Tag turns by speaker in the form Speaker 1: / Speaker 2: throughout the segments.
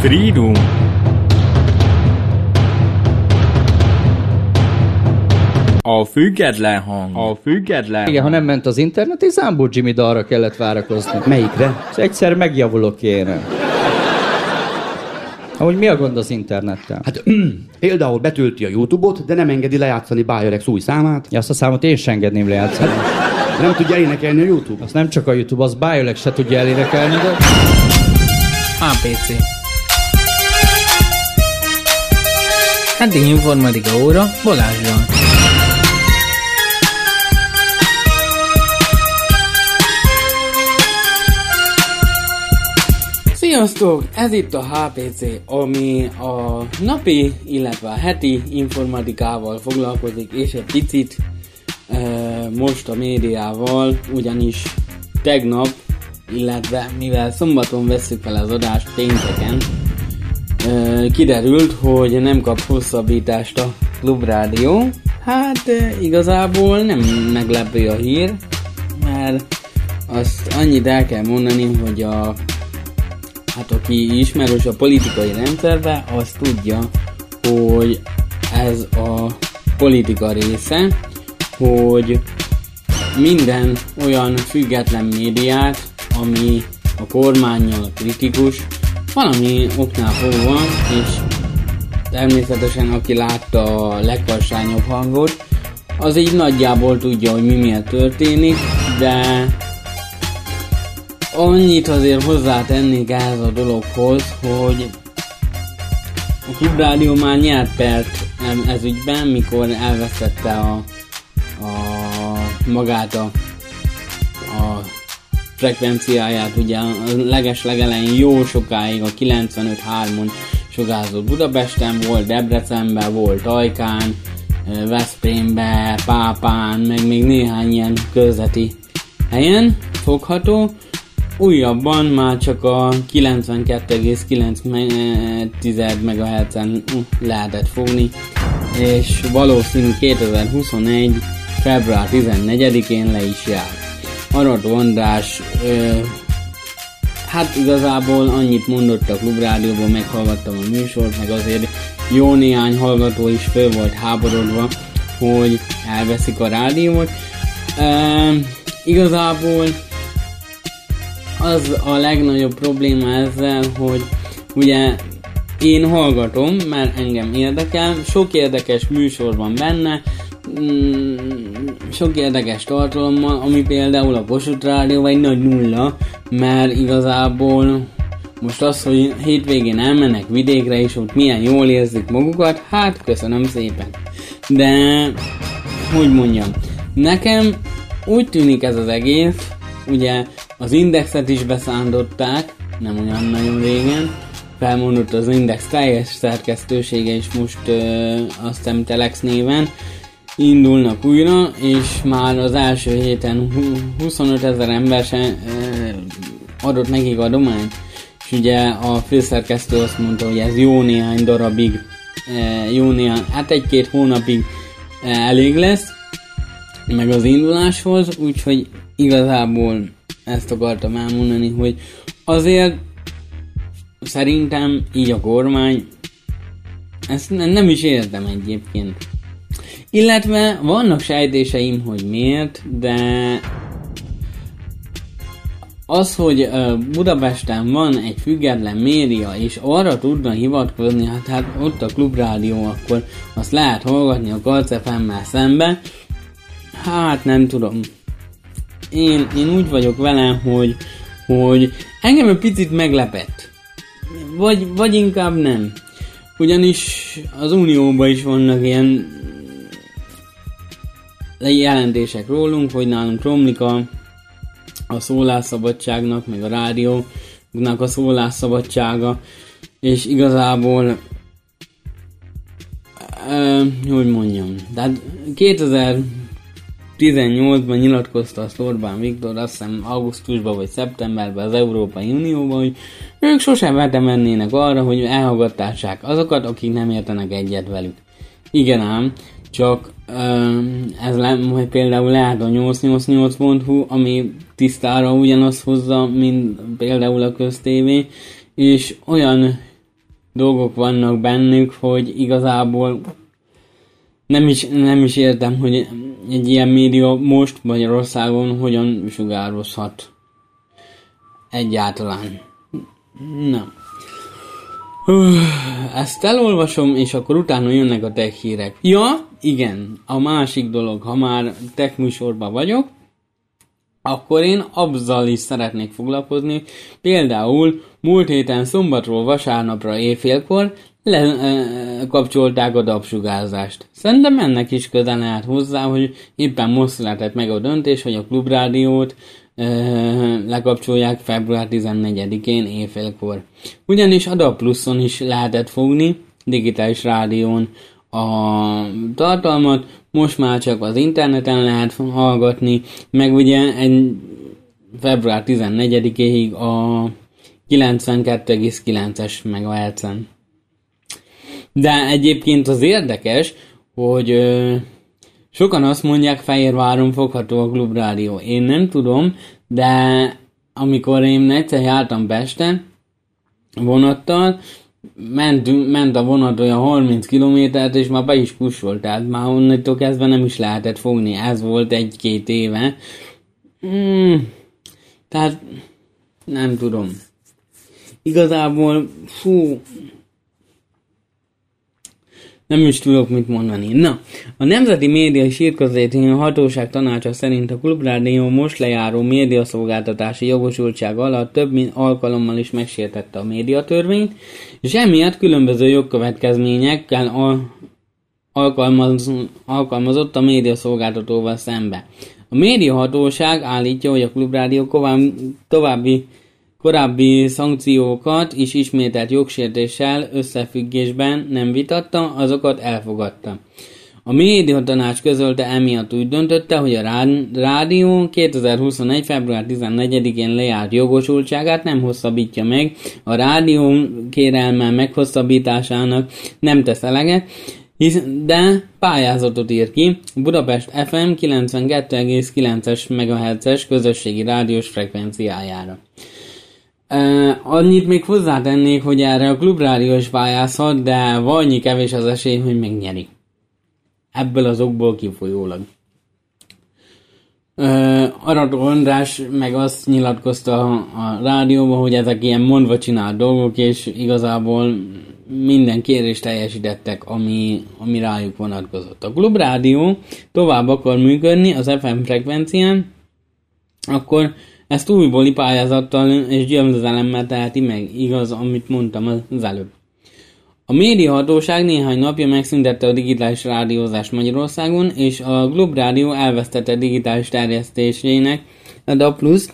Speaker 1: Freedom. A független hang. A független
Speaker 2: Igen, ha nem ment az internet, és Zámbó Jimmy dalra kellett várakozni.
Speaker 3: Melyikre?
Speaker 2: És egyszer megjavulok én. Ahogy mi a gond az internettel?
Speaker 3: Hát például betölti a Youtube-ot, de nem engedi lejátszani Bayerex új számát.
Speaker 2: Ja, azt a számot én sem engedném lejátszani.
Speaker 3: Nem tudja énekelni a Youtube.
Speaker 2: Az nem csak a YouTube, az Bioleg se tudja elénekelni, de...
Speaker 4: APC. Eddig informatika óra Balázsral. Sziasztok! Ez itt a HPC, ami a napi, illetve a heti informatikával foglalkozik, és egy picit e, most a médiával, ugyanis tegnap, illetve mivel szombaton veszük fel az adást pénteken, kiderült, hogy nem kap hosszabbítást a Klubrádió. Hát igazából nem meglepő a hír, mert azt annyit el kell mondani, hogy a hát aki ismerős a politikai rendszerbe, az tudja, hogy ez a politika része, hogy minden olyan független médiát, ami a kormányjal kritikus, valami oknál fogva, és természetesen aki látta a legvarsányabb hangot, az így nagyjából tudja, hogy mi miért történik, de annyit azért hozzátennék ehhez a dologhoz, hogy a Klubrádió már nyert pert ez ügyben, mikor elvesztette a, a magát a frekvenciáját, ugye a leges legelején jó sokáig a 95.3-on sugárzott Budapesten, volt Debrecenben, volt Ajkán, Veszprémbe, Pápán, meg még néhány ilyen közeti helyen fogható, újabban már csak a 92,9 MHz-en lehetett fogni, és valószínű 2021. február 14-én le is jár. Arató András ö, hát igazából annyit mondott a klubrádióban, meghallgattam a műsort, meg azért jó néhány hallgató is föl volt háborodva, hogy elveszik a rádiót. Ö, igazából az a legnagyobb probléma ezzel, hogy ugye én hallgatom, mert engem érdekel, sok érdekes műsor van benne, mm, sok érdekes tartalommal, ami például a Kossuth Rádió vagy nagy nulla, mert igazából most az, hogy hétvégén elmennek vidékre, és ott milyen jól érzik magukat, hát köszönöm szépen. De, hogy mondjam, nekem úgy tűnik ez az egész, ugye az indexet is beszándották, nem olyan nagyon régen. Felmondott az Index teljes szerkesztősége is most ö, azt hiszem Telex néven indulnak újra, és már az első héten 25 ezer ember se, ö, adott nekik adományt. És ugye a főszerkesztő azt mondta, hogy ez jó néhány darabig, jó néhány, hát egy-két hónapig elég lesz, meg az induláshoz, úgyhogy igazából ezt akartam elmondani, hogy azért szerintem így a kormány ezt nem is értem egyébként. Illetve vannak sejtéseim, hogy miért, de az, hogy Budapesten van egy független média, és arra tudna hivatkozni, hát, hát ott a klubrádió, akkor azt lehet hallgatni a Kalcefemmel szembe, hát nem tudom én, én úgy vagyok vele, hogy, hogy engem egy picit meglepett. Vagy, vagy inkább nem. Ugyanis az Unióban is vannak ilyen jelentések rólunk, hogy nálunk romlik a, a szólásszabadságnak, meg a rádiónak a szólásszabadsága, és igazából uh, hogy mondjam, tehát 2000 18-ban nyilatkozta a Orbán Viktor, azt hiszem augusztusban vagy szeptemberben az Európai Unióban, hogy ők sosem vetemennének arra, hogy elhallgatássák azokat, akik nem értenek egyet velük. Igen ám, csak ez le, majd például lehet a 888.hu, ami tisztára ugyanazt hozza, mint például a köztévé, és olyan dolgok vannak bennük, hogy igazából nem is, nem is értem, hogy egy ilyen média most Magyarországon hogyan sugározhat egyáltalán. Na. Hú, Ezt elolvasom, és akkor utána jönnek a tech hírek. Ja, igen, a másik dolog, ha már tech műsorban vagyok, akkor én azzal is szeretnék foglalkozni. Például múlt héten szombatról vasárnapra éjfélkor lekapcsolták a dabsugárzást. Szerintem ennek is köze lehet hozzá, hogy éppen most született meg a döntés, hogy a klubrádiót ö, lekapcsolják február 14-én éjfélkor. Ugyanis a DAB pluszon is lehetett fogni, digitális rádión a tartalmat, most már csak az interneten lehet hallgatni, meg ugye egy február 14-ig a 92,9-es MHz-en. De egyébként az érdekes, hogy ö, sokan azt mondják, Fehérváron fogható a klubrádió. Én nem tudom, de amikor én egyszer jártam Pesten vonattal, ment, ment a vonat olyan 30 kilométert, és már be is kussolt, tehát már onnantól kezdve nem is lehetett fogni. Ez volt egy-két éve. Hmm, tehát nem tudom. Igazából, fú, nem is tudok mit mondani. Na, a Nemzeti Média és Hírközlési Hatóság tanácsa szerint a Klubrádió most lejáró médiaszolgáltatási jogosultság alatt több mint alkalommal is megsértette a médiatörvényt, és emiatt különböző jogkövetkezményekkel al- alkalmaz, alkalmazott a médiaszolgáltatóval szembe. A médiahatóság állítja, hogy a Klubrádió további korábbi szankciókat is ismételt jogsértéssel összefüggésben nem vitatta, azokat elfogadta. A médiatanács közölte emiatt úgy döntötte, hogy a rádió 2021. február 14-én lejárt jogosultságát nem hosszabbítja meg, a rádió kérelme meghosszabbításának nem tesz eleget, de pályázatot ír ki Budapest FM 92,9-es MHz-es közösségi rádiós frekvenciájára. Uh, annyit még hozzátennék, hogy erre a klubrádió is pályázhat, de annyi kevés az esély, hogy megnyeri. Ebből az okból kifolyólag. Uh, Arató András meg azt nyilatkozta a rádióban, hogy ezek ilyen mondva csinált dolgok, és igazából minden kérést teljesítettek, ami, ami rájuk vonatkozott. A klubrádió tovább akar működni az FM frekvencián, akkor ezt újbóli pályázattal és győzelemmel teheti meg, igaz, amit mondtam az előbb. A médiahatóság néhány napja megszüntette a digitális rádiózást Magyarországon, és a Glob Rádió elvesztette digitális terjesztésének a DA Plus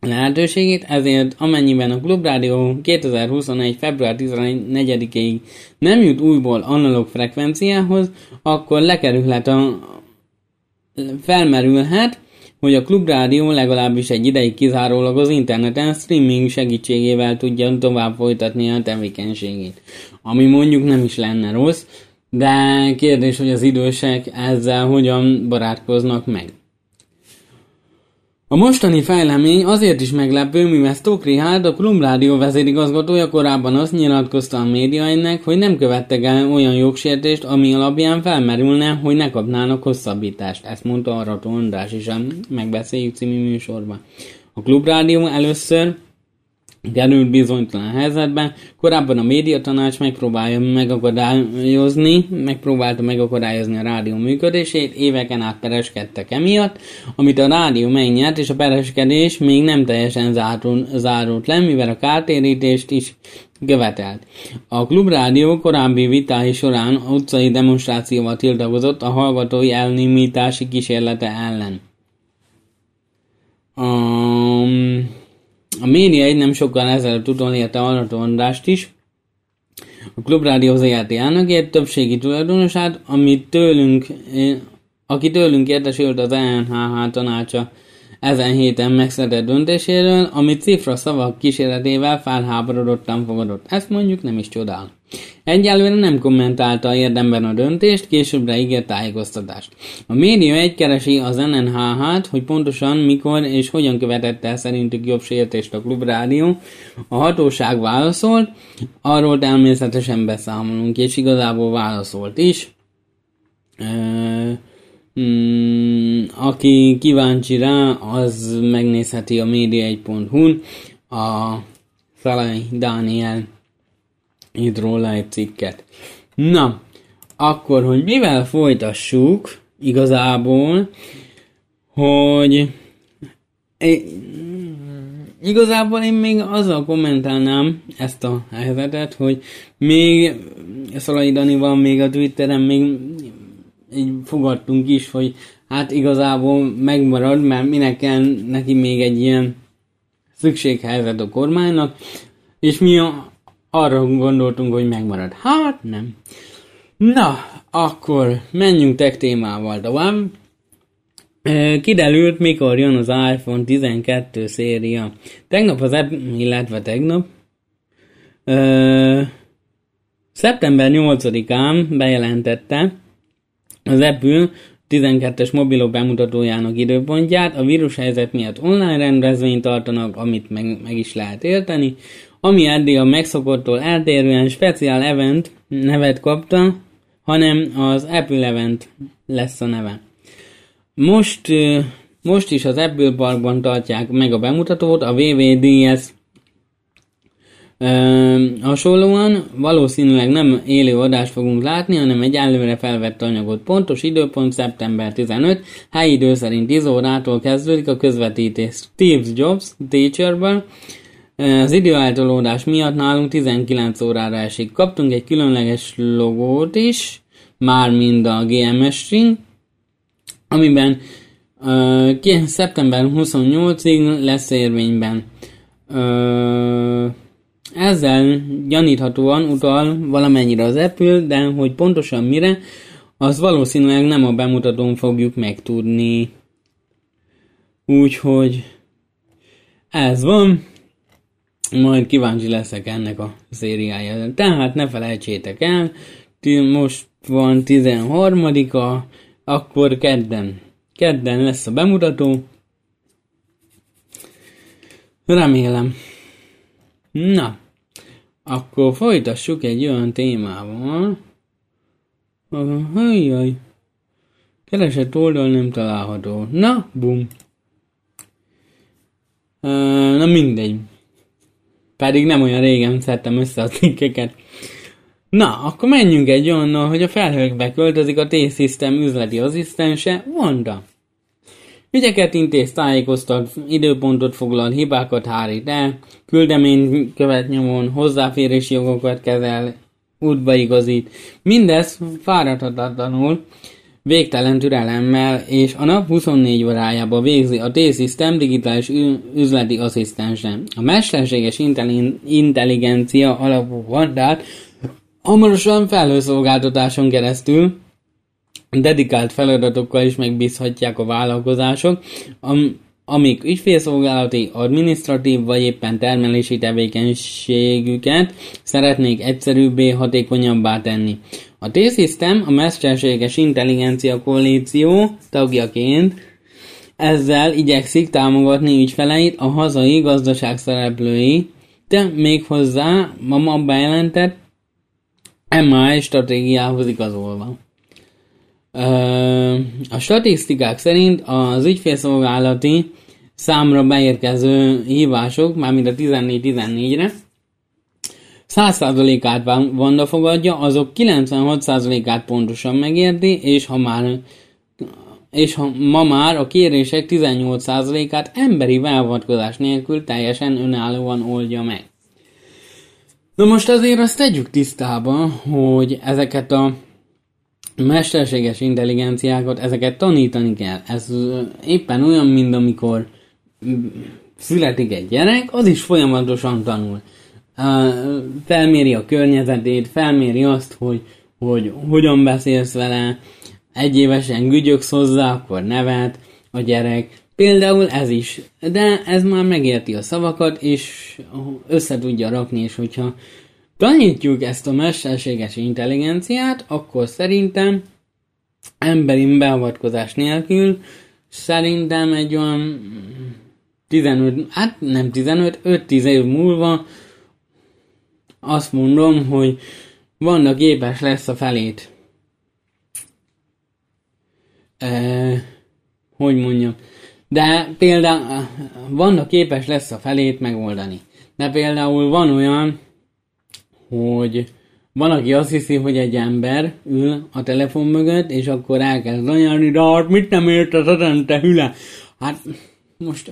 Speaker 4: lehetőségét, ezért amennyiben a Glob Rádió 2021. február 14-ig nem jut újból analóg frekvenciához, akkor lekerülhet a felmerülhet, hogy a klubrádió legalábbis egy ideig kizárólag az interneten streaming segítségével tudja tovább folytatni a tevékenységét. Ami mondjuk nem is lenne rossz, de kérdés, hogy az idősek ezzel hogyan barátkoznak meg. A mostani fejlemény azért is meglepő, mivel Stock Richard, a Klubrádió vezérigazgatója korábban azt nyilatkozta a médiainek, hogy nem követtek el olyan jogsértést, ami alapján felmerülne, hogy ne kapnának hosszabbítást. Ezt mondta Arató András is a Megbeszéljük című műsorban. A Klubrádió először került bizonytalan helyzetben. Korábban a médiatanács megpróbálja megakadályozni, megpróbálta megakadályozni a rádió működését, éveken át pereskedtek emiatt, amit a rádió megnyert, és a pereskedés még nem teljesen zárult, zárult le, mivel a kártérítést is követelt. A klubrádió korábbi vitái során utcai demonstrációval tiltakozott a hallgatói elnémítási kísérlete ellen. Um, a média egy nem sokkal ezelőtt utolérte Arató Andrást is, a Klubrádió ZRT elnökét, többségi tulajdonosát, amit tőlünk, eh, aki tőlünk értesült az ENHH tanácsa ezen héten megszedett döntéséről, amit cifra szavak kísérletével felháborodottan fogadott. Ezt mondjuk nem is csodál. Egyelőre nem kommentálta érdemben a döntést, későbbre ígért tájékoztatást. A média egy keresi az NNH-t, hogy pontosan mikor és hogyan követette el szerintük jobb sértést a klubrádió. A hatóság válaszolt, arról természetesen beszámolunk, és igazából válaszolt is. Mm, aki kíváncsi rá, az megnézheti a média1.hu-n a Felej Dániel írt róla egy cikket. Na, akkor, hogy mivel folytassuk, igazából, hogy igazából én még azzal kommentálnám ezt a helyzetet, hogy még Szalai Dani van még a Twitteren, még így fogadtunk is, hogy hát igazából megmarad, mert minek kell neki még egy ilyen szükséghelyzet a kormánynak, és mi a, arra gondoltunk, hogy megmarad. Hát nem. Na, akkor menjünk tech témával tovább. Kiderült, mikor jön az iPhone 12 széria. Tegnap az app, illetve tegnap, ö, szeptember 8-án bejelentette, az Apple 12-es mobilok bemutatójának időpontját, a vírushelyzet miatt online rendezvényt tartanak, amit meg, meg is lehet érteni, ami eddig a megszokottól eltérően speciál event nevet kapta, hanem az Apple event lesz a neve. Most, most is az Apple Parkban tartják meg a bemutatót, a WWDS hasonlóan valószínűleg nem élő adást fogunk látni, hanem egy előre felvett anyagot. Pontos időpont szeptember 15, helyi idő szerint 10 órától kezdődik a közvetítés Steve Jobs Teacherből. Az időáltalódás miatt nálunk 19 órára esik. Kaptunk egy különleges logót is, már mind a GMS string, amiben uh, szeptember 28-ig lesz érvényben. Uh, ezzel gyaníthatóan utal valamennyire az Apple, de hogy pontosan mire, az valószínűleg nem a bemutatón fogjuk megtudni. Úgyhogy ez van, majd kíváncsi leszek ennek a szériája. Tehát ne felejtsétek el, most van 13-a, akkor kedden. Kedden lesz a bemutató. Remélem. Na, akkor folytassuk egy olyan témával. Hajjaj. Keresett oldal nem található. Na, bum. Na mindegy. Pedig nem olyan régen szedtem össze a cikkeket. Na, akkor menjünk egy olyannal, hogy a felhőkbe költözik a T-System üzleti asszisztense, Wanda. Ügyeket intéz, tájékoztat, időpontot foglal, hibákat hárít el, küldemény követ nyomon, hozzáférési jogokat kezel, útba igazít. Mindez fáradhatatlanul, végtelen türelemmel, és a nap 24 órájába végzi a T-System digitális üzleti asszisztense. A mesterséges intelligencia alapú vandát hamarosan felhőszolgáltatáson keresztül dedikált feladatokkal is megbízhatják a vállalkozások, am, amik ügyfélszolgálati, administratív vagy éppen termelési tevékenységüket szeretnék egyszerűbbé, hatékonyabbá tenni. A T-System a mesterséges intelligencia koalíció tagjaként ezzel igyekszik támogatni ügyfeleit a hazai gazdaság szereplői, de méghozzá a ma bejelentett MI stratégiához igazolva. A statisztikák szerint az ügyfélszolgálati számra beérkező hívások, mármint a 14-14-re, 100%-át Vanda fogadja, azok 96%-át pontosan megérti, és ha már és ha ma már a kérések 18%-át emberi beavatkozás nélkül teljesen önállóan oldja meg. Na most azért azt tegyük tisztába, hogy ezeket a mesterséges intelligenciákat, ezeket tanítani kell. Ez éppen olyan, mint amikor születik egy gyerek, az is folyamatosan tanul. Felméri a környezetét, felméri azt, hogy, hogy hogyan beszélsz vele, egy évesen gügyöksz hozzá, akkor nevet a gyerek. Például ez is. De ez már megérti a szavakat, és össze tudja rakni, és hogyha tanítjuk ezt a mesterséges intelligenciát, akkor szerintem emberi beavatkozás nélkül szerintem egy olyan 15, hát nem 15, 5-10 év múlva azt mondom, hogy vannak képes lesz a felét. E, hogy mondjam. De például vannak képes lesz a felét megoldani. De például van olyan, hogy van, aki azt hiszi, hogy egy ember ül a telefon mögött, és akkor elkezd anyarni, de hát mit nem érted ezen, te hüle? Hát most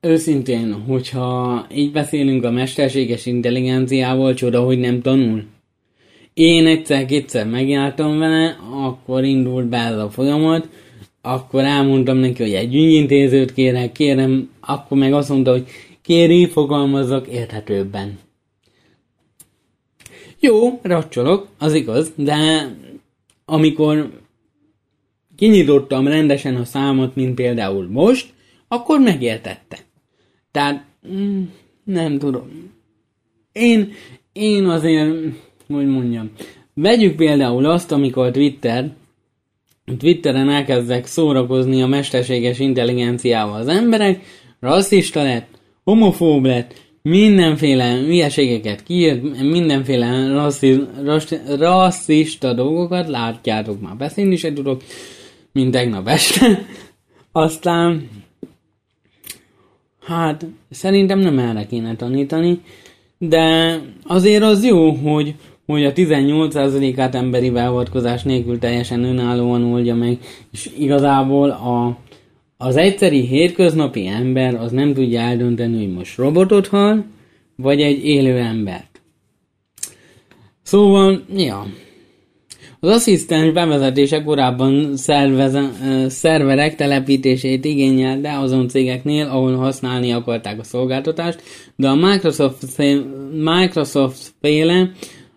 Speaker 4: őszintén, hogyha így beszélünk a mesterséges intelligenciával, csoda, hogy nem tanul. Én egyszer-kétszer megjártam vele, akkor indult be ez a folyamat, akkor elmondtam neki, hogy egy ügyintézőt kérek, kérem, akkor meg azt mondta, hogy kéri, fogalmazzak érthetőbben. Jó, racsolok, az igaz, de amikor kinyitottam rendesen a számot, mint például most, akkor megértette. Tehát, mm, nem tudom. Én, én azért, hogy mondjam, vegyük például azt, amikor Twitter, Twitteren elkezdek szórakozni a mesterséges intelligenciával az emberek, rasszista lett, homofób lett, mindenféle hülyeségeket kiírt, mindenféle rasszi, rassz, rasszista dolgokat, látjátok már, beszélni se tudok, mint tegnap este. Aztán, hát szerintem nem erre kéne tanítani, de azért az jó, hogy, hogy a 18%-át emberi beavatkozás nélkül teljesen önállóan oldja meg, és igazából a az egyszeri hétköznapi ember az nem tudja eldönteni, hogy most robotot hal, vagy egy élő embert. Szóval, ja. Az asszisztens bevezetése korábban szerveze, szerverek telepítését igényel, de azon cégeknél, ahol használni akarták a szolgáltatást, de a Microsoft, Microsoft féle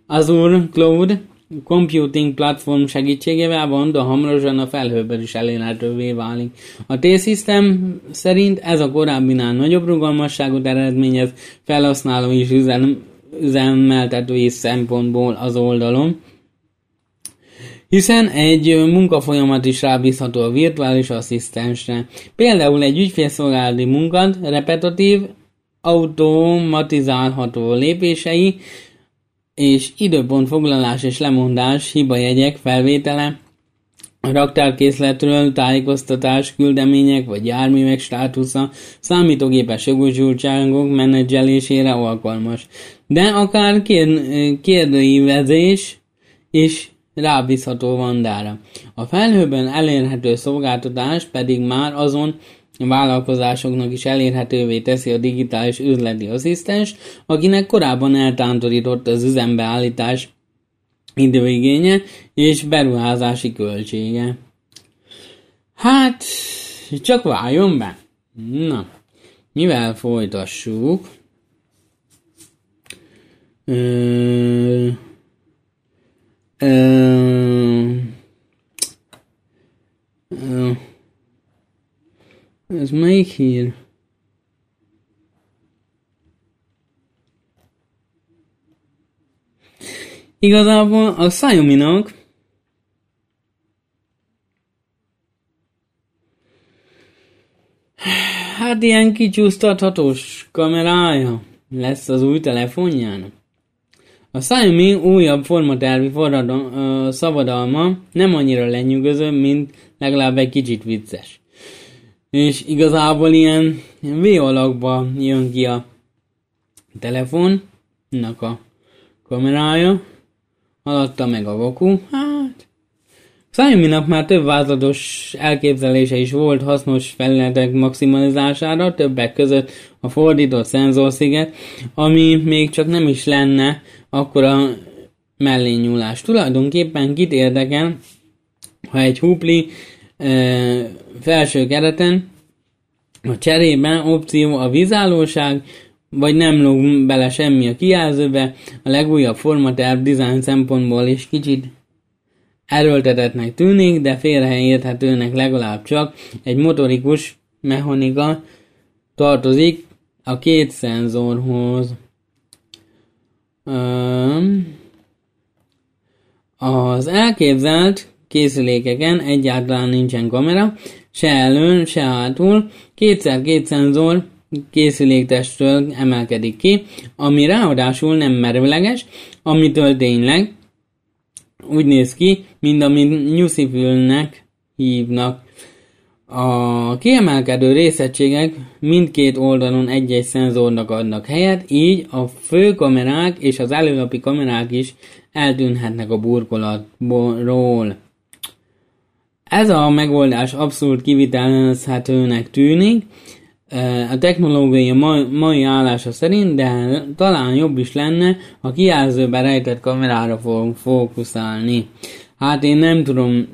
Speaker 4: Azure Cloud computing platform segítségével Wanda hamarosan a felhőben is elérhetővé válik. A T-System szerint ez a korábbinál nagyobb rugalmasságot eredményez felhasználó és üzem, üzemeltetői szempontból az oldalon, hiszen egy munkafolyamat is rábízható a virtuális asszisztensre. Például egy ügyfélszolgálati munkat repetitív, automatizálható lépései, és időpont foglalás és lemondás, hibajegyek felvétele, raktárkészletről tájékoztatás, küldemények vagy járművek státusza számítógépes jogosultságok menedzselésére alkalmas. De akár kér- kérdőívezés is rábízható vandára. A felhőben elérhető szolgáltatás pedig már azon vállalkozásoknak is elérhetővé teszi a digitális üzleti asszisztens, akinek korábban eltántorított az üzembeállítás időigénye és beruházási költsége. Hát, csak váljon be. Na, mivel folytassuk? Ö, ö, ö, ez melyik hír? Igazából a Xiaomi-nak hát ilyen kicsúsztathatós kamerája lesz az új telefonjának. A Xiaomi újabb formatervi forradal, szabadalma nem annyira lenyűgöző, mint legalább egy kicsit vicces és igazából ilyen V alakba jön ki a telefonnak a kamerája, alatta meg a vaku, hát xiaomi már több vázlatos elképzelése is volt hasznos felületek maximalizására, többek között a fordított szenzorsziget, ami még csak nem is lenne akkor a mellényúlás. Tulajdonképpen kit érdekel, ha egy hupli felső kereten, a cserében opció a vízállóság, vagy nem lóg bele semmi a kijelzőbe, a legújabb formaterv design szempontból is kicsit erőltetetnek tűnik, de félreérthetőnek legalább csak egy motorikus mechanika tartozik a két szenzorhoz. Az elképzelt készülékeken egyáltalán nincsen kamera, se elön, se hátul, kétszer két szenzor készüléktestről emelkedik ki, ami ráadásul nem merőleges, amitől tényleg úgy néz ki, mint amit nyuszifülnek hívnak. A kiemelkedő részegységek mindkét oldalon egy-egy szenzornak adnak helyet, így a főkamerák és az előlapi kamerák is eltűnhetnek a burkolatról. Ez a megoldás abszolút kivitelezhetőnek tűnik, a technológia mai állása szerint, de talán jobb is lenne, ha kijelzőben rejtett kamerára fogunk fókuszálni. Hát én nem tudom,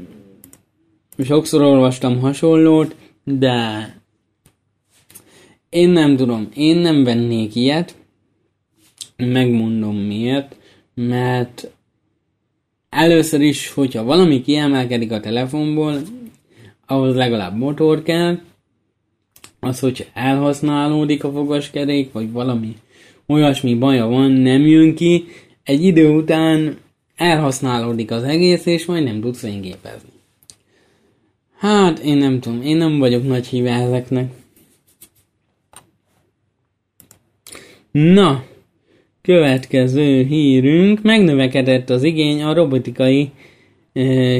Speaker 4: sokszor olvastam hasonlót, de én nem tudom, én nem vennék ilyet, megmondom miért, mert először is, hogyha valami kiemelkedik a telefonból, ahhoz legalább motor kell, az, hogy elhasználódik a fogaskerék, vagy valami olyasmi baja van, nem jön ki, egy idő után elhasználódik az egész, és majd nem tudsz fényképezni. Hát, én nem tudom, én nem vagyok nagy híve ezeknek. Na, következő hírünk, megnövekedett az igény a robotikai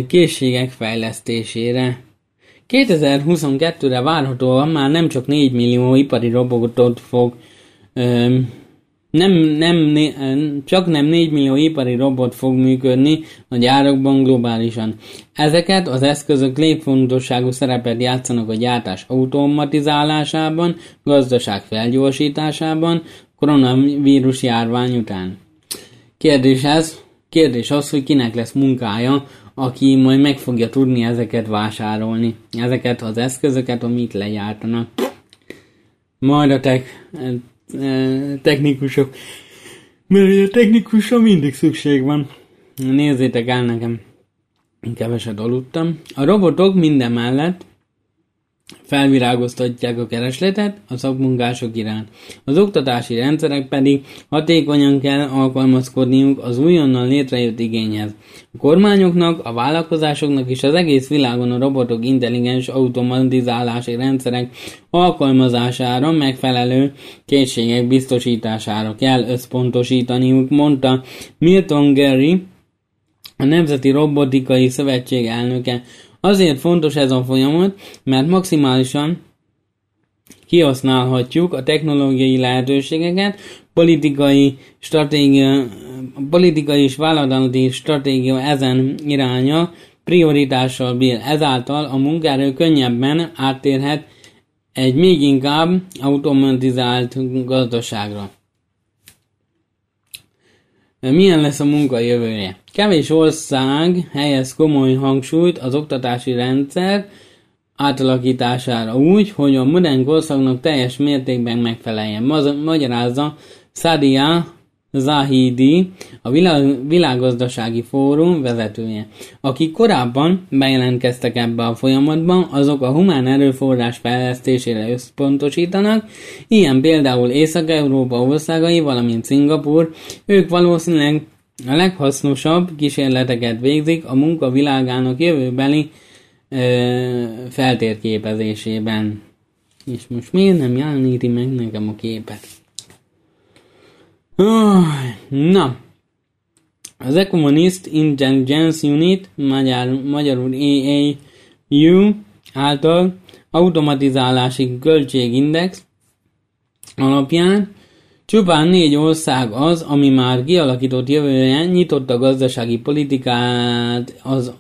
Speaker 4: készségek fejlesztésére. 2022-re várhatóan már nem csak 4 millió ipari robotot fog nem, nem, csak nem 4 millió ipari robot fog működni a gyárakban globálisan. Ezeket az eszközök létfontosságú szerepet játszanak a gyártás automatizálásában, gazdaság felgyorsításában, koronavírus járvány után. Kérdés ez, kérdés az, hogy kinek lesz munkája aki majd meg fogja tudni ezeket vásárolni, ezeket az eszközöket, amit lejártanak. Majd a tek, e, e, technikusok, mert a technikusra mindig szükség van. Nézzétek el nekem, keveset aludtam. A robotok minden mellett felvirágoztatják a keresletet a szakmunkások iránt. Az oktatási rendszerek pedig hatékonyan kell alkalmazkodniuk az újonnan létrejött igényhez. A kormányoknak, a vállalkozásoknak és az egész világon a robotok intelligens automatizálási rendszerek alkalmazására megfelelő készségek biztosítására kell összpontosítaniuk, mondta Milton Gary, a Nemzeti Robotikai Szövetség elnöke. Azért fontos ez a folyamat, mert maximálisan kihasználhatjuk a technológiai lehetőségeket, politikai stratégia, politikai és vállalati stratégia ezen iránya prioritással bír. Ezáltal a munkaerő könnyebben áttérhet egy még inkább automatizált gazdaságra. Milyen lesz a munka jövője? Kevés ország helyez komoly hangsúlyt az oktatási rendszer átalakítására úgy, hogy a modern korszaknak teljes mértékben megfeleljen. Magyarázza Sadia Zahidi, a világ, világgazdasági fórum vezetője. Akik korábban bejelentkeztek ebbe a folyamatban, azok a humán erőforrás fejlesztésére összpontosítanak, ilyen például Észak-Európa országai, valamint Szingapur, ők valószínűleg a leghasznosabb kísérleteket végzik a munka világának jövőbeli ö, feltérképezésében. És most miért nem jeleníti meg nekem a képet? Na, az Economist Intelligence Unit, magyar, magyarul EAU által automatizálási költségindex alapján csupán négy ország az, ami már kialakított jövője nyitott a gazdasági politikát az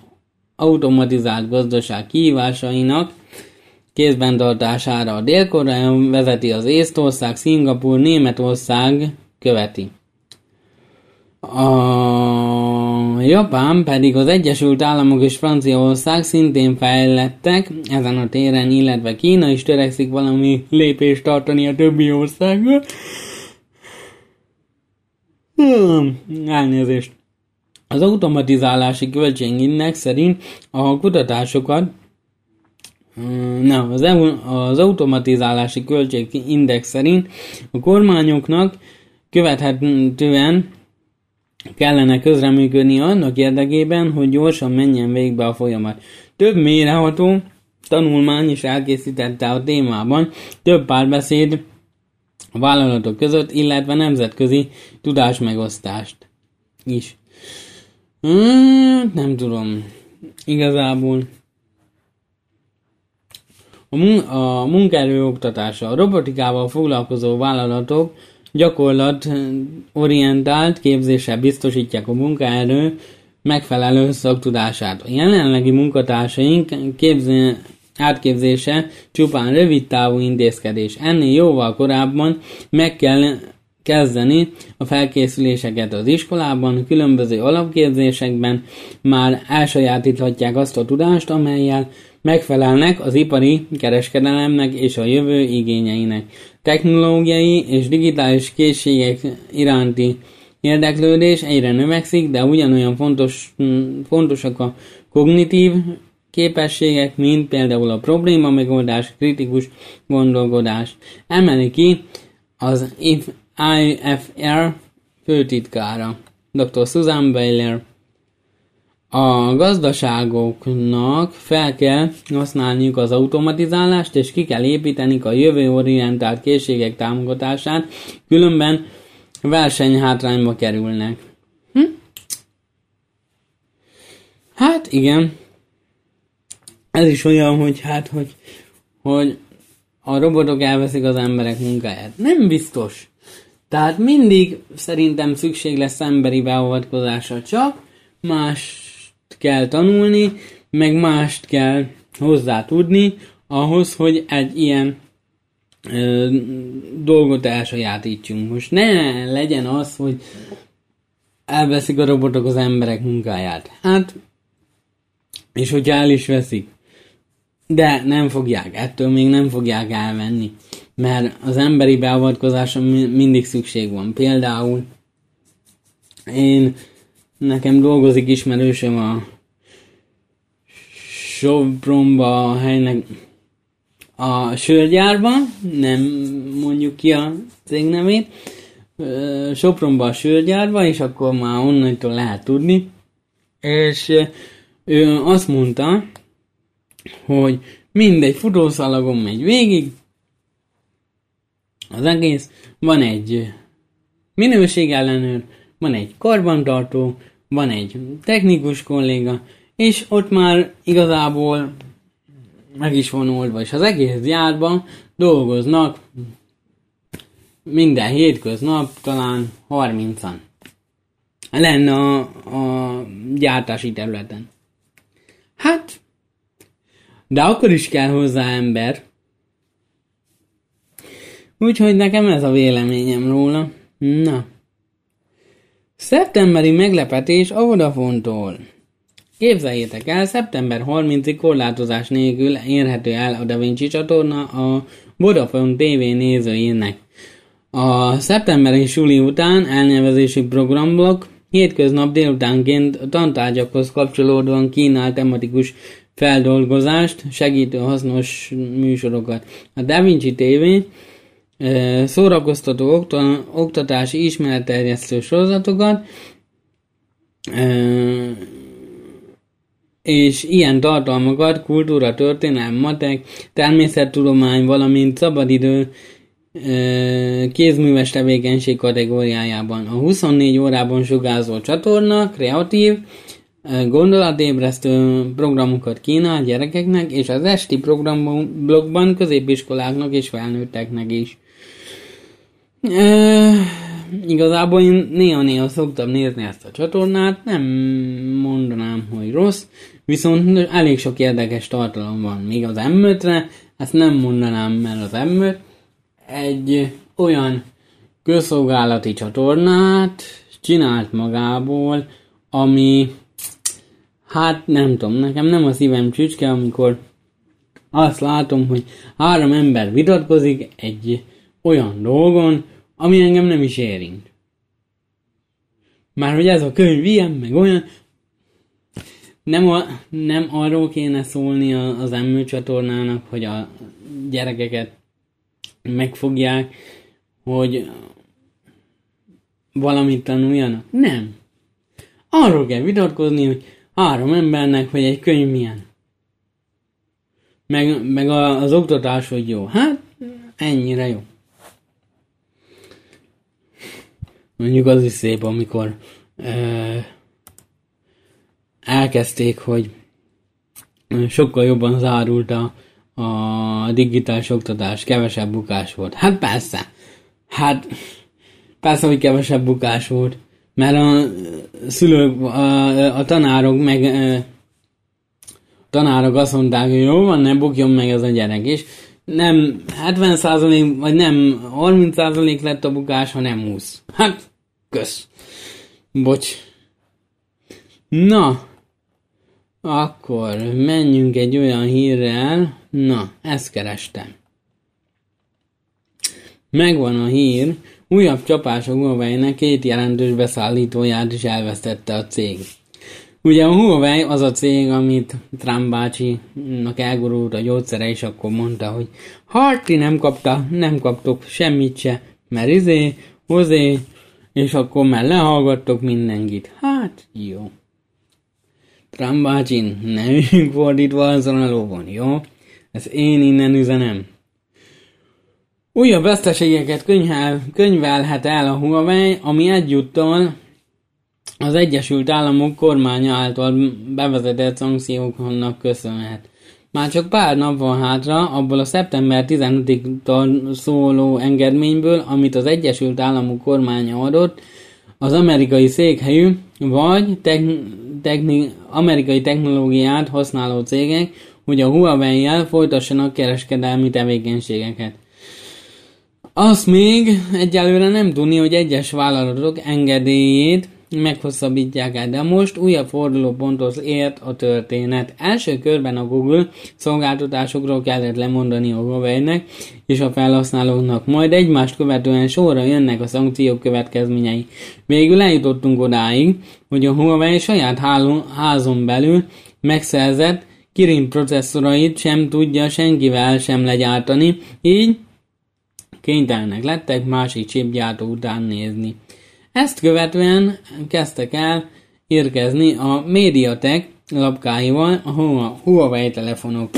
Speaker 4: automatizált gazdaság kihívásainak kézben tartására. Dél-Korea vezeti az Észtország, Szingapur, Németország követi. A Japán pedig az Egyesült Államok és Franciaország szintén fejlettek ezen a téren, illetve Kína is törekszik valami lépést tartani a többi országgal. Hmm, elnézést. Az automatizálási költségindex szerint a kutatásokat hmm, nem, az, az automatizálási költségindex szerint a kormányoknak követhetően kellene közreműködni annak érdekében, hogy gyorsan menjen végbe a folyamat. Több méreható tanulmány is elkészítette a témában, több párbeszéd a vállalatok között, illetve nemzetközi tudásmegosztást is. Hmm, nem tudom. Igazából a, mun- a munkaerő oktatása. A robotikával foglalkozó vállalatok gyakorlat orientált képzéssel biztosítják a munkaerő megfelelő szaktudását. A jelenlegi munkatársaink képzé- átképzése csupán rövid távú intézkedés. Ennél jóval korábban meg kell kezdeni a felkészüléseket az iskolában, különböző alapképzésekben már elsajátíthatják azt a tudást, amelyel megfelelnek az ipari kereskedelemnek és a jövő igényeinek. Technológiai és digitális készségek iránti érdeklődés egyre növekszik, de ugyanolyan fontos, mm, fontosak a kognitív képességek, mint például a probléma megoldás, kritikus gondolkodás. Emeli ki az IFR főtitkára, dr. Susan Baylor. A gazdaságoknak fel kell használniuk az automatizálást, és ki kell építeni a jövőorientált készségek támogatását, különben versenyhátrányba kerülnek. Hm? Hát igen. Ez is olyan, hogy hát, hogy, hogy a robotok elveszik az emberek munkáját. Nem biztos. Tehát mindig szerintem szükség lesz emberi beavatkozásra, csak mást kell tanulni, meg mást kell hozzá tudni, ahhoz, hogy egy ilyen ö, dolgot elsajátítsunk. Most ne legyen az, hogy elveszik a robotok az emberek munkáját. Hát, és hogyha el is veszik, de nem fogják, ettől még nem fogják elvenni, mert az emberi beavatkozásra mindig szükség van. Például én, nekem dolgozik ismerősöm a Sopronba a helynek a sörgyárban, nem mondjuk ki a cég nevét, Sopronba a sörgyárba, és akkor már onnantól lehet tudni. És ő azt mondta, hogy mindegy futószalagon megy végig, az egész, van egy minőségellenőr, van egy karbantartó, van egy technikus kolléga, és ott már igazából meg is van oldva, és az egész gyárban dolgoznak minden hétköznap talán 30-an. Lenne a, a gyártási területen. Hát, de akkor is kell hozzá ember. Úgyhogy nekem ez a véleményem róla. Na. Szeptemberi meglepetés a Vodafone-tól. Képzeljétek el, szeptember 30-ig korlátozás nélkül érhető el a Da Vinci csatorna a Vodafone TV nézőinek. A szeptemberi suli után elnevezési programblok hétköznap délutánként tantárgyakhoz kapcsolódóan kínál tematikus feldolgozást, segítő hasznos műsorokat. A Da Vinci TV szórakoztató oktatási ismeretterjesztő sorozatokat, és ilyen tartalmakat kultúra, történelem, matek, természettudomány, valamint szabadidő kézműves tevékenység kategóriájában. A 24 órában sugárzó csatorna kreatív, gondolatébresztő programokat kínál gyerekeknek, és az esti programblogban középiskoláknak és felnőtteknek is. E, igazából én néha-néha szoktam nézni ezt a csatornát, nem mondanám, hogy rossz, viszont elég sok érdekes tartalom van. Még az m ezt nem mondanám, mert az m egy olyan közszolgálati csatornát csinált magából, ami hát nem tudom, nekem nem a szívem csücske, amikor azt látom, hogy három ember vitatkozik egy olyan dolgon, ami engem nem is érint. Már hogy ez a könyv ilyen, meg olyan, nem, a, nem arról kéne szólni az emmő csatornának, hogy a gyerekeket megfogják, hogy valamit tanuljanak. Nem. Arról kell vitatkozni, hogy három embernek, hogy egy könyv milyen. Meg, meg a, az oktatás, hogy jó. Hát, ennyire jó. Mondjuk az is szép, amikor ö, elkezdték, hogy sokkal jobban zárult a, a digitális oktatás, kevesebb bukás volt. Hát persze. Hát persze, hogy kevesebb bukás volt. Mert a szülők, a, a tanárok meg a tanárok azt mondták, hogy jó van, ne bukjon meg ez a gyerek. És nem 70% vagy nem 30% lett a bukás, hanem 20. Hát, kösz. Bocs. Na, akkor menjünk egy olyan hírrel. Na, ezt kerestem. Megvan a hír, újabb csapás a Huawei-nek két jelentős beszállítóját is elvesztette a cég. Ugye a Huawei az a cég, amit Trump bácsinak elgurult a gyógyszere, és akkor mondta, hogy hát ti nem kapta, nem kaptok semmit se, mert izé, hozé, és akkor már lehallgattok mindenkit. Hát, jó. Trump bácsin, ne üljünk fordítva azon a lóvon, jó? Ez én innen üzenem. Újabb veszteségeket könyvel, könyvelhet el a Huawei, ami egyúttal az Egyesült Államok kormánya által bevezetett szankcióknak köszönhet. Már csak pár nap van hátra abból a szeptember 15-től szóló engedményből, amit az Egyesült Államok kormánya adott, az amerikai székhelyű vagy techn- techni- amerikai technológiát használó cégek, hogy a Huawei-jel folytassanak kereskedelmi tevékenységeket. Azt még egyelőre nem tudni, hogy egyes vállalatok engedélyét meghosszabbítják el, de most újabb fordulóponthoz ért a történet. Első körben a Google szolgáltatásokról kellett lemondani a huawei és a felhasználóknak, majd egymást követően sorra jönnek a szankciók következményei. Végül eljutottunk odáig, hogy a Huawei saját házon belül megszerzett Kirin processzorait sem tudja senkivel sem legyártani, így kénytelenek lettek másik chipgyártó után nézni. Ezt követően kezdtek el érkezni a Mediatek lapkáival a Huawei telefonok.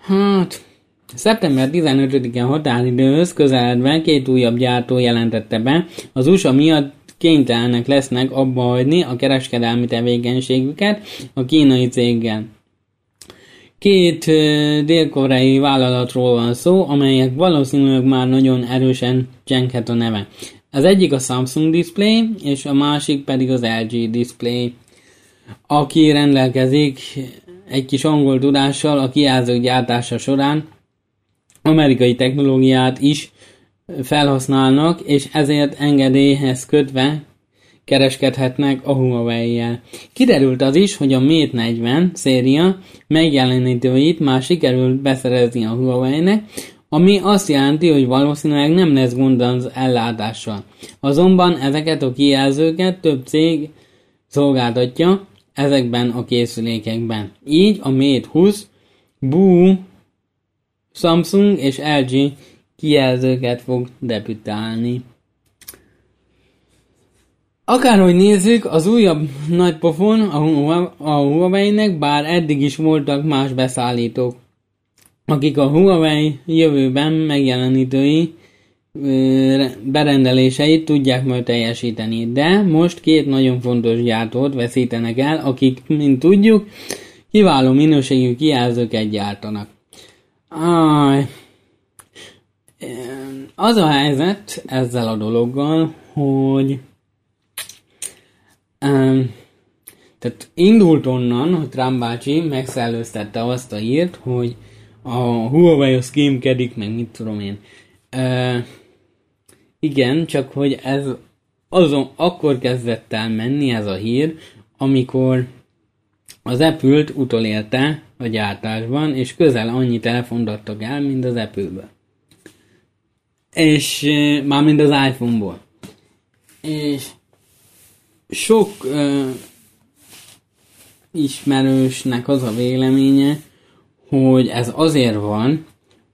Speaker 4: Hát, szeptember 15-en határidőhöz közeledve két újabb gyártó jelentette be, az USA miatt kénytelenek lesznek abba hagyni a kereskedelmi tevékenységüket a kínai céggel. Két dél-koreai vállalatról van szó, amelyek valószínűleg már nagyon erősen csenghet a neve. Az egyik a Samsung Display, és a másik pedig az LG Display, aki rendelkezik egy kis angol tudással a kijelzők gyártása során amerikai technológiát is felhasználnak, és ezért engedélyhez kötve kereskedhetnek a Huawei-jel. Kiderült az is, hogy a Mate 40 széria megjelenítőit már sikerült beszerezni a Huawei-nek, ami azt jelenti, hogy valószínűleg nem lesz gond az ellátással. Azonban ezeket a kijelzőket több cég szolgáltatja ezekben a készülékekben. Így a Mate 20, Bu, Samsung és LG kijelzőket fog debütálni. Akárhogy nézzük, az újabb nagy pofon a Huawei-nek, bár eddig is voltak más beszállítók akik a Huawei jövőben megjelenítői berendeléseit tudják majd teljesíteni. De most két nagyon fontos gyártót veszítenek el, akik, mint tudjuk, kiváló minőségű kijelzőket gyártanak. Aj. Az a helyzet ezzel a dologgal, hogy tehát indult onnan, hogy Trump bácsi megszellőztette azt a hírt, hogy a Huawei az kémkedik, meg mit tudom én. E, igen, csak hogy ez azon akkor kezdett el menni ez a hír, amikor az Apple-t utolérte a gyártásban, és közel annyi telefont adtak el, mint az Apple-ből. És e, már mind az iPhone-ból. És sok e, ismerősnek az a véleménye, hogy ez azért van,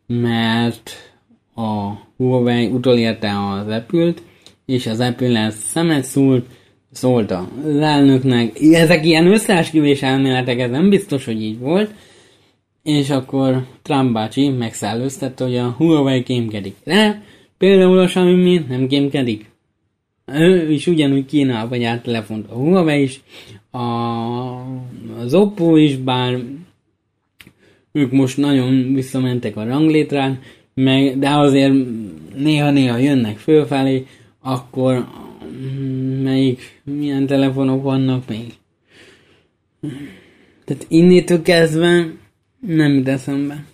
Speaker 4: mert a Huawei utolérte az apple és az Apple lesz szemet szúrt, szólt az elnöknek. Ezek ilyen összeesküvés elméletek, ez nem biztos, hogy így volt. És akkor Trump bácsi megszállőztette, hogy a Huawei kémkedik. De például a Xiaomi nem kémkedik. Ő is ugyanúgy Kínába gyárt telefont. A Huawei is, a, az Oppo is, bár ők most nagyon visszamentek a ranglétrán, meg, de azért néha-néha jönnek fölfelé, akkor mm, melyik, milyen telefonok vannak még. Tehát innétől kezdve nem jut eszembe.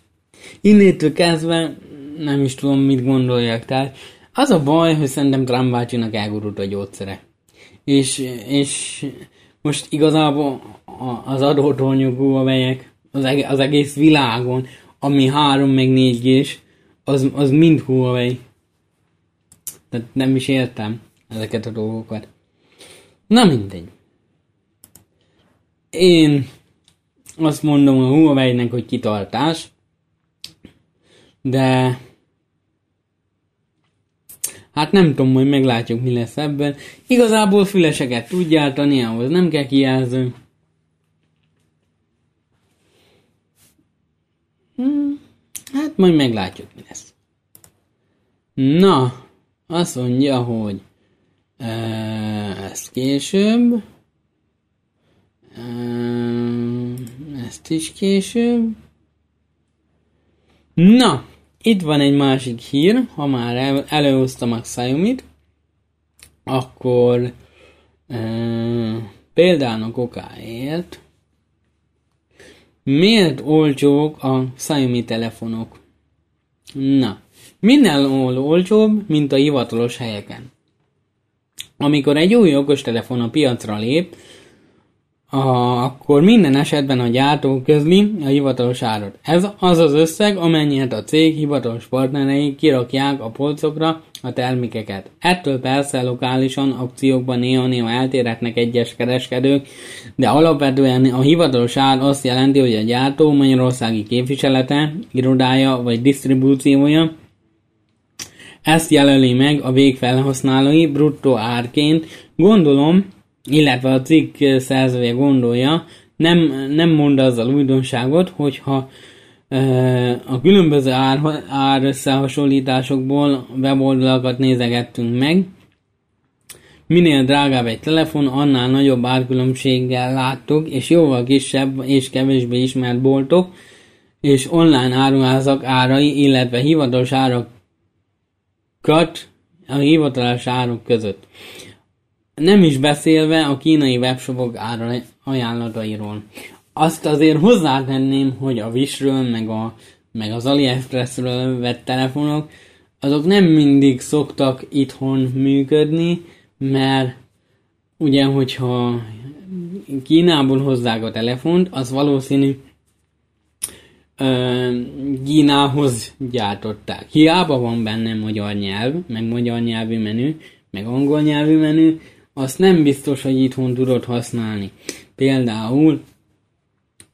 Speaker 4: Innétől kezdve nem is tudom, mit gondoljak. Tehát az a baj, hogy szerintem Trump bácsinak elgurult a gyógyszere. És, és most igazából az adótornyogú, amelyek az, eg- az egész világon, ami 3 meg 4 g az, az mind Huawei. Tehát nem is értem ezeket a dolgokat. Na mindegy. Én azt mondom a Huawei-nek, hogy kitartás, de hát nem tudom, hogy meglátjuk, mi lesz ebben. Igazából füleseket tud gyártani, ahhoz nem kell kijelző. Hmm, hát majd meglátjuk, mi lesz. Na, azt mondja, hogy ezt később, ezt is később. Na, itt van egy másik hír, ha már el, előhoztam a xiaomi akkor e, példának okáért miért olcsók a Xiaomi telefonok? Na, minden olcsóbb, mint a hivatalos helyeken. Amikor egy új okostelefon a piacra lép, a, akkor minden esetben a gyártó közli a hivatalos árat. Ez az az összeg, amennyit a cég hivatalos partnerei kirakják a polcokra a termékeket. Ettől persze lokálisan akciókban néha-néha eltérhetnek egyes kereskedők, de alapvetően a hivatalos ár azt jelenti, hogy a gyártó magyarországi képviselete, irodája vagy disztribúciója ezt jelöli meg a végfelhasználói bruttó árként. Gondolom, illetve a cikk szerzője gondolja, nem, nem mond azzal újdonságot, hogyha a különböző ár, ár összehasonlításokból weboldalakat nézegettünk meg, minél drágább egy telefon, annál nagyobb árkülönbséggel láttuk, és jóval kisebb és kevésbé ismert boltok, és online áruházak árai, illetve hivatalos árakat a hivatalos áruk között. Nem is beszélve a kínai webshopok ára ajánlatairól. Azt azért hozzátenném, hogy a Wishről, meg, a, meg az AliExpressről vett telefonok, azok nem mindig szoktak itthon működni, mert ugye, hogyha Kínából hozzák a telefont, az valószínű Kínához gyártották. Hiába van benne magyar nyelv, meg magyar nyelvű menü, meg angol nyelvű menü, azt nem biztos, hogy itthon tudod használni. Például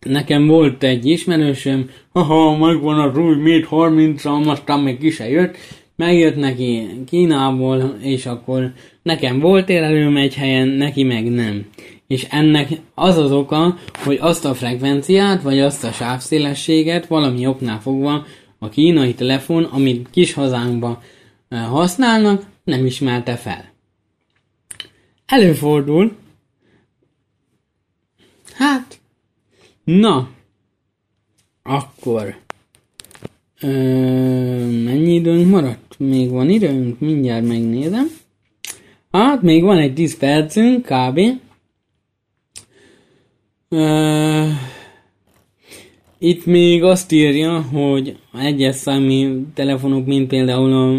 Speaker 4: nekem volt egy ismerősöm, haha, megvan az új Mate 30 aztán még ki se jött, megjött neki Kínából, és akkor nekem volt érelőm egy helyen, neki meg nem. És ennek az az oka, hogy azt a frekvenciát, vagy azt a sávszélességet valami oknál fogva a kínai telefon, amit kis hazánkban használnak, nem ismerte fel. Előfordul. Hát, na, akkor ö, mennyi időnk maradt? Még van időnk? Mindjárt megnézem. Hát, még van egy 10 percünk, kb. Ö, itt még azt írja, hogy egyes számi telefonok, mint például a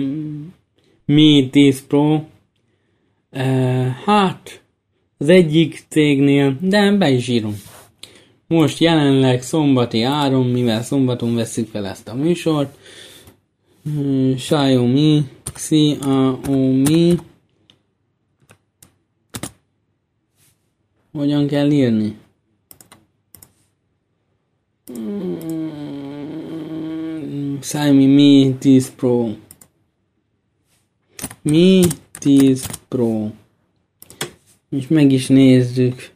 Speaker 4: Mi 10 Pro, hát, az egyik cégnél, de be is írom. Most jelenleg szombati áron, mivel szombaton veszük fel ezt a műsort. Hmm, Xiaomi, Xiaomi. Hogyan kell írni? Hmm, Xiaomi Mi 10 Pro. Mi 10 Pro. És meg is nézzük.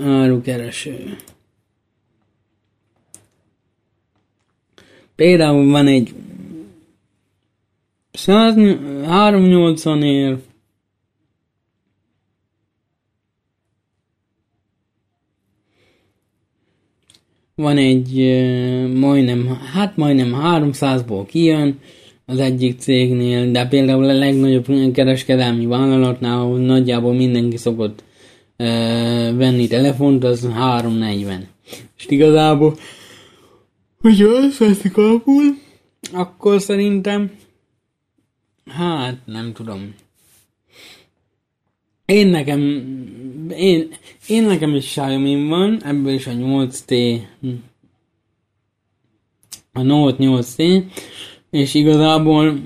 Speaker 4: Árukereső. Például van egy 100, 380 ér, van egy majdnem, hát majdnem 300-ból kijön az egyik cégnél, de például a legnagyobb kereskedelmi vállalatnál, ahol nagyjából mindenki szokott ö, venni telefont, az 340. És igazából, hogyha azt veszik alapul, akkor szerintem, hát nem tudom, én nekem, én, én nekem is xiaomi van, ebből is a 8T, a Note 8T, és igazából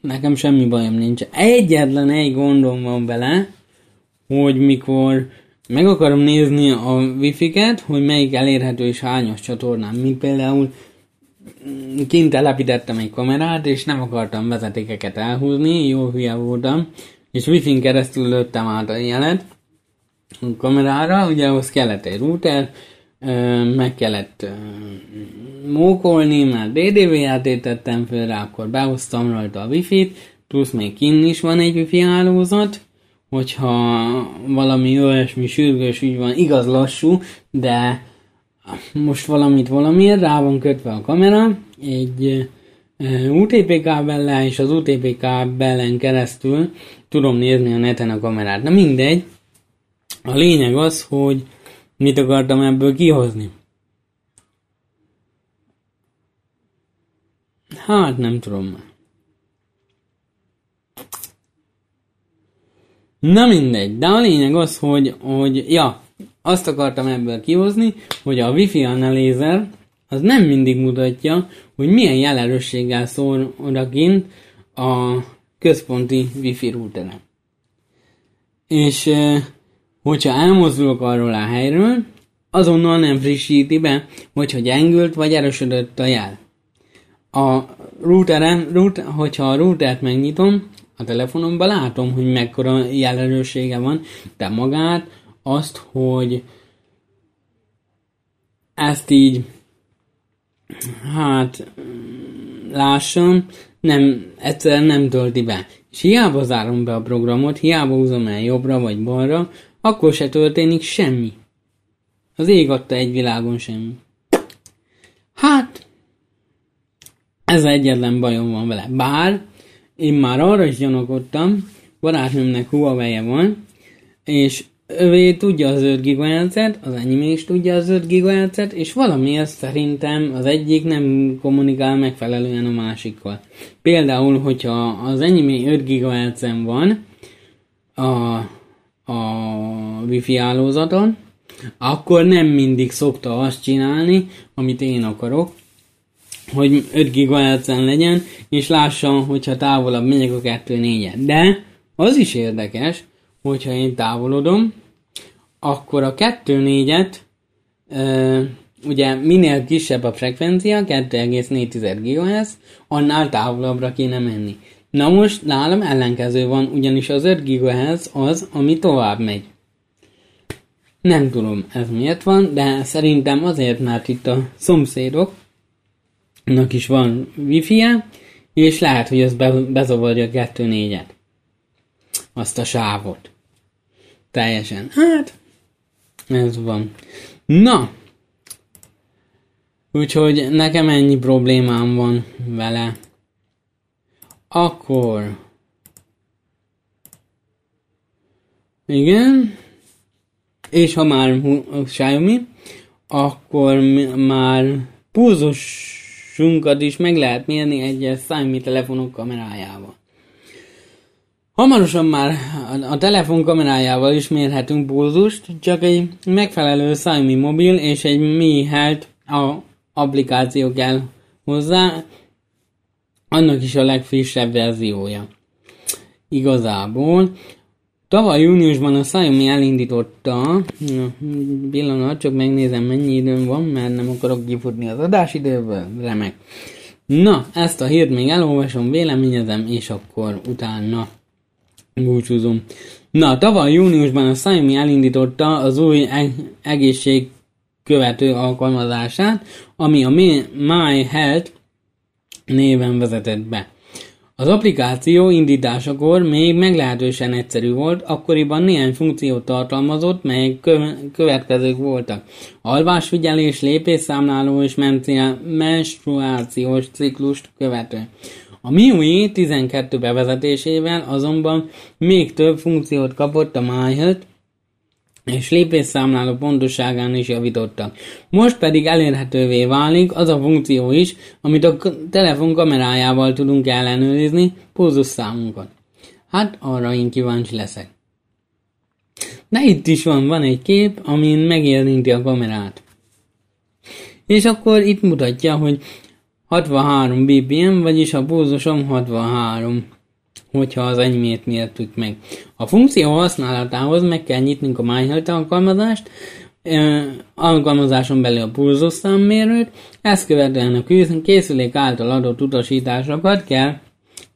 Speaker 4: nekem semmi bajom nincs. Egyetlen egy gondom van vele, hogy mikor meg akarom nézni a wifi-ket, hogy melyik elérhető és hányos csatornán, mint például kint telepítettem egy kamerát, és nem akartam vezetékeket elhúzni, jó hülye voltam, és wifi-n keresztül lőttem át a jelet a kamerára, ugye ahhoz kellett egy router, meg kellett mókolni, mert DDV játék tettem föl rá, akkor behoztam rajta a wifi-t, plusz még kinn is van egy wifi hálózat, hogyha valami olyasmi sürgős ügy van, igaz lassú, de most valamit valamiért rá van kötve a kamera, egy UTP kábellel, és az UTP kábellen keresztül tudom nézni a neten a kamerát. Na mindegy, a lényeg az, hogy mit akartam ebből kihozni. Hát nem tudom már. Na mindegy, de a lényeg az, hogy, hogy ja, azt akartam ebből kihozni, hogy a Wi-Fi analyzer az nem mindig mutatja, hogy milyen jelerősséggel szól odakint a központi Wi-Fi routeren. És hogyha elmozdulok arról a helyről, azonnal nem frissíti be, hogyha gyengült vagy erősödött a jel. A routeren, router, hogyha a routert megnyitom, a telefonomban látom, hogy mekkora jelerőssége van, de magát azt, hogy ezt így hát lássam, nem, egyszerűen nem tölti be. És hiába zárom be a programot, hiába húzom el jobbra vagy balra, akkor se történik semmi. Az ég adta egy világon semmi. Hát, ez egyetlen bajom van vele. Bár én már arra is gyanakodtam, barátnőmnek huawei van, és övé tudja az 5 GHz, az enyém is tudja az 5 GHz, és valamiért szerintem az egyik nem kommunikál megfelelően a másikkal. Például, hogyha az enyém 5 GHz van a, a wifi hálózaton, akkor nem mindig szokta azt csinálni, amit én akarok, hogy 5 GHz legyen, és lássam, hogyha távolabb megyek a 2 4 De az is érdekes, hogyha én távolodom, akkor a 2.4-et ugye minél kisebb a frekvencia, 2,4 GHz, annál távolabbra kéne menni. Na most nálam ellenkező van, ugyanis az 5 GHz az, ami tovább megy. Nem tudom ez miért van, de szerintem azért, mert itt a szomszédoknak is van wifi-je, és lehet, hogy ez be, bezavarja a 2.4-et. Azt a sávot. Teljesen. Hát, ez van. Na! Úgyhogy nekem ennyi problémám van vele. Akkor... Igen. És ha már Xiaomi, akkor már pulzusunkat is meg lehet mérni egyes Xiaomi telefonok kamerájával. Hamarosan már a telefon kamerájával is mérhetünk pulzust, csak egy megfelelő Xiaomi mobil és egy Mi Health a applikáció kell hozzá, annak is a legfrissebb verziója. Igazából tavaly júniusban a Xiaomi elindította, pillanat, csak megnézem mennyi időm van, mert nem akarok kifutni az adásidőből, remek. Na, ezt a hírt még elolvasom, véleményezem, és akkor utána búcsúzom. Na, tavaly júniusban a Xiaomi elindította az új eg- egészség követő alkalmazását, ami a My Health néven vezetett be. Az applikáció indításakor még meglehetősen egyszerű volt, akkoriban néhány funkciót tartalmazott, melyek kö- következők voltak. Alvásfigyelés, lépésszámláló és menstruációs ciklust követő. A MIUI 12 bevezetésével azonban még több funkciót kapott a MyHealth, és lépésszámláló pontosságán is javítottak. Most pedig elérhetővé válik az a funkció is, amit a telefon kamerájával tudunk ellenőrizni számunkat. Hát arra én kíváncsi leszek. De itt is van, van egy kép, amin megérinti a kamerát. És akkor itt mutatja, hogy 63 BPM, vagyis a pulzusom 63 hogyha az enyémét mértük meg. A funkció használatához meg kell nyitnunk a MyHealth alkalmazást, alkalmazáson belül a pulzusszámmérőt, ezt követően a készülék által adott utasításokat kell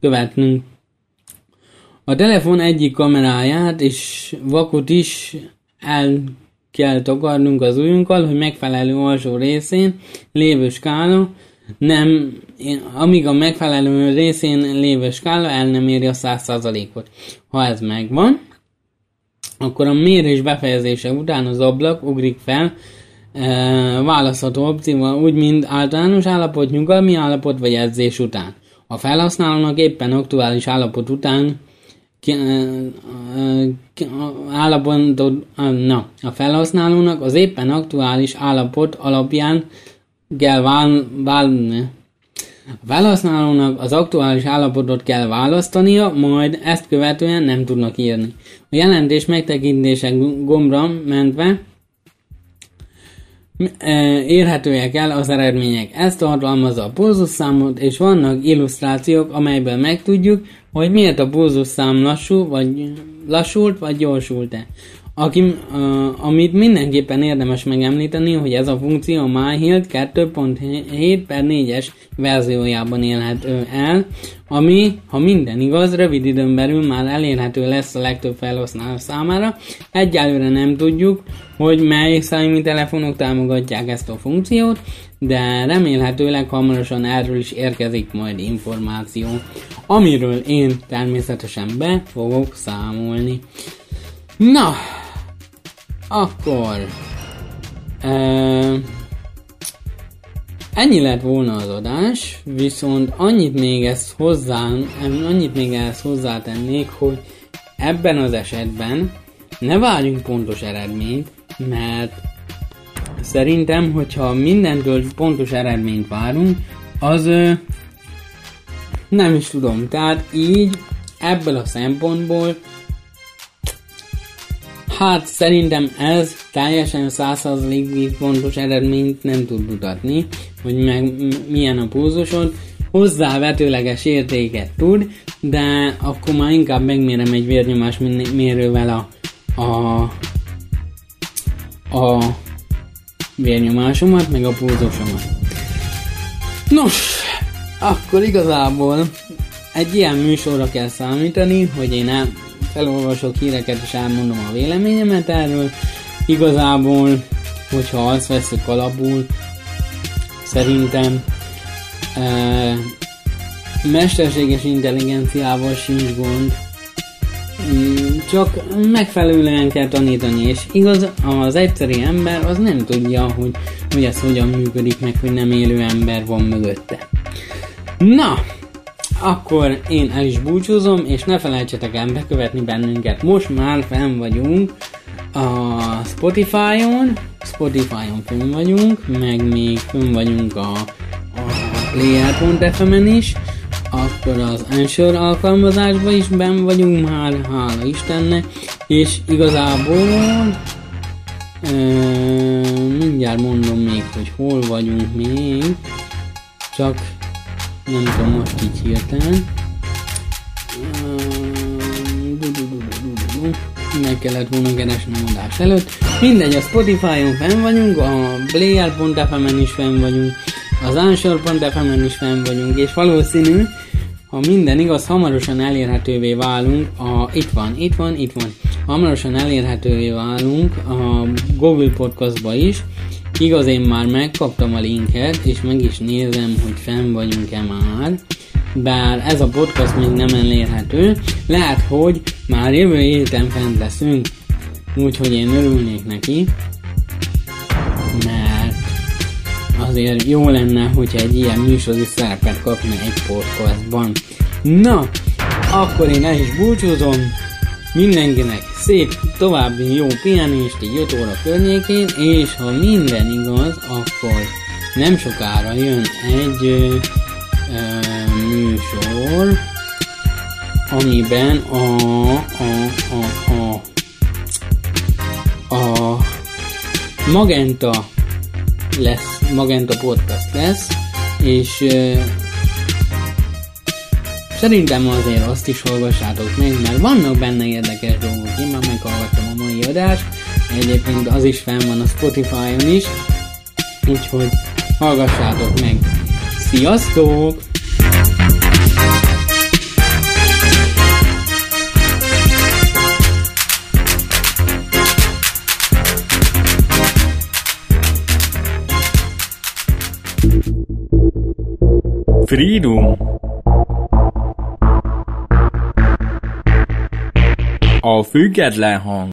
Speaker 4: követnünk. A telefon egyik kameráját és vakut is el kell takarnunk az ujjunkkal, hogy megfelelő alsó részén lévő skála nem, amíg a megfelelő részén lévő skála el nem éri a 100%-ot. Ha ez megvan, akkor a mérés befejezése után az ablak ugrik fel e, választható opcióval, úgy mint általános állapot, nyugalmi állapot vagy edzés után. A felhasználónak éppen aktuális állapot után ki, e, e, állapotot, na, a felhasználónak az éppen aktuális állapot alapján kell vál. A felhasználónak az aktuális állapotot kell választania, majd ezt követően nem tudnak írni. A jelentés megtekintése gombra mentve e, érhetőek el az eredmények. Ez tartalmazza a pulzusszámot, és vannak illusztrációk, amelyben megtudjuk, hogy miért a pulzusszám lassú, vagy lassult, vagy gyorsult-e. Aki, uh, amit mindenképpen érdemes megemlíteni, hogy ez a funkció a MyHealth 2.7 per 4-es verziójában élhető el, ami, ha minden igaz, rövid időn belül már elérhető lesz a legtöbb felhasználó számára. Egyelőre nem tudjuk, hogy mely Xiaomi telefonok támogatják ezt a funkciót, de remélhetőleg hamarosan erről is érkezik majd információ, amiről én természetesen be fogok számolni. Na, akkor uh, ennyi lett volna az adás, viszont annyit még ezt hozzá, annyit még ezt hozzátennék, hogy ebben az esetben ne várjunk pontos eredményt, mert szerintem, hogyha mindentől pontos eredményt várunk, az ö, nem is tudom. Tehát így ebből a szempontból Hát szerintem ez teljesen 100%-ig fontos eredményt nem tud mutatni, hogy meg milyen a pulzusod, hozzávetőleges értéket tud, de akkor már inkább megmérem egy vérnyomás mérővel a, a, a vérnyomásomat, meg a pulzusomat. Nos, akkor igazából egy ilyen műsorra kell számítani, hogy én el, felolvasok híreket és elmondom a véleményemet erről. Igazából, hogyha azt veszük alapul, szerintem e, mesterséges intelligenciával sincs gond, mm, csak megfelelően kell tanítani, és igaz, az egyszerű ember az nem tudja, hogy, hogy ez hogyan működik, meg hogy nem élő ember van mögötte. Na, akkor én el is búcsúzom, és ne felejtsetek el bekövetni bennünket. Most már fenn vagyunk a Spotify-on, Spotify-on fönn vagyunk, meg még fönn vagyunk a, a player.fm-en is, akkor az Anchor alkalmazásban is benn vagyunk már, hála Istennek, és igazából e, mindjárt mondom még, hogy hol vagyunk még, csak nem tudom most így hirtelen. Meg kellett volna keresnem adás előtt. Mindegy, a Spotify-on fenn vagyunk, a Player.fm-en is fenn vagyunk, az Anchor.fm-en is fenn vagyunk, és valószínű, ha minden igaz, hamarosan elérhetővé válunk a... Itt van, itt van, itt van. Hamarosan elérhetővé válunk a Google Podcastba is. Igaz, én már megkaptam a linket, és meg is nézem, hogy fenn vagyunk-e már. Bár ez a podcast még nem elérhető, lehet, hogy már jövő héten fent leszünk. Úgyhogy én örülnék neki, mert azért jó lenne, hogyha egy ilyen műsori szerepet kapna egy podcastban. Na, akkor én el is búcsúzom. Mindenkinek szép további jó pihenést egy 5 óra környékén, és ha minden igaz, akkor nem sokára jön egy ö, ö, műsor, amiben a, a, a, a, a Magenta lesz, Magenta Podcast lesz, és ö, Szerintem azért azt is hallgassátok meg, mert vannak benne érdekes dolgok. Én már meghallgattam a mai adást, egyébként az is fenn van a Spotify-on is, úgyhogy hallgassátok meg. Sziasztok!
Speaker 1: Freedom. A független hang.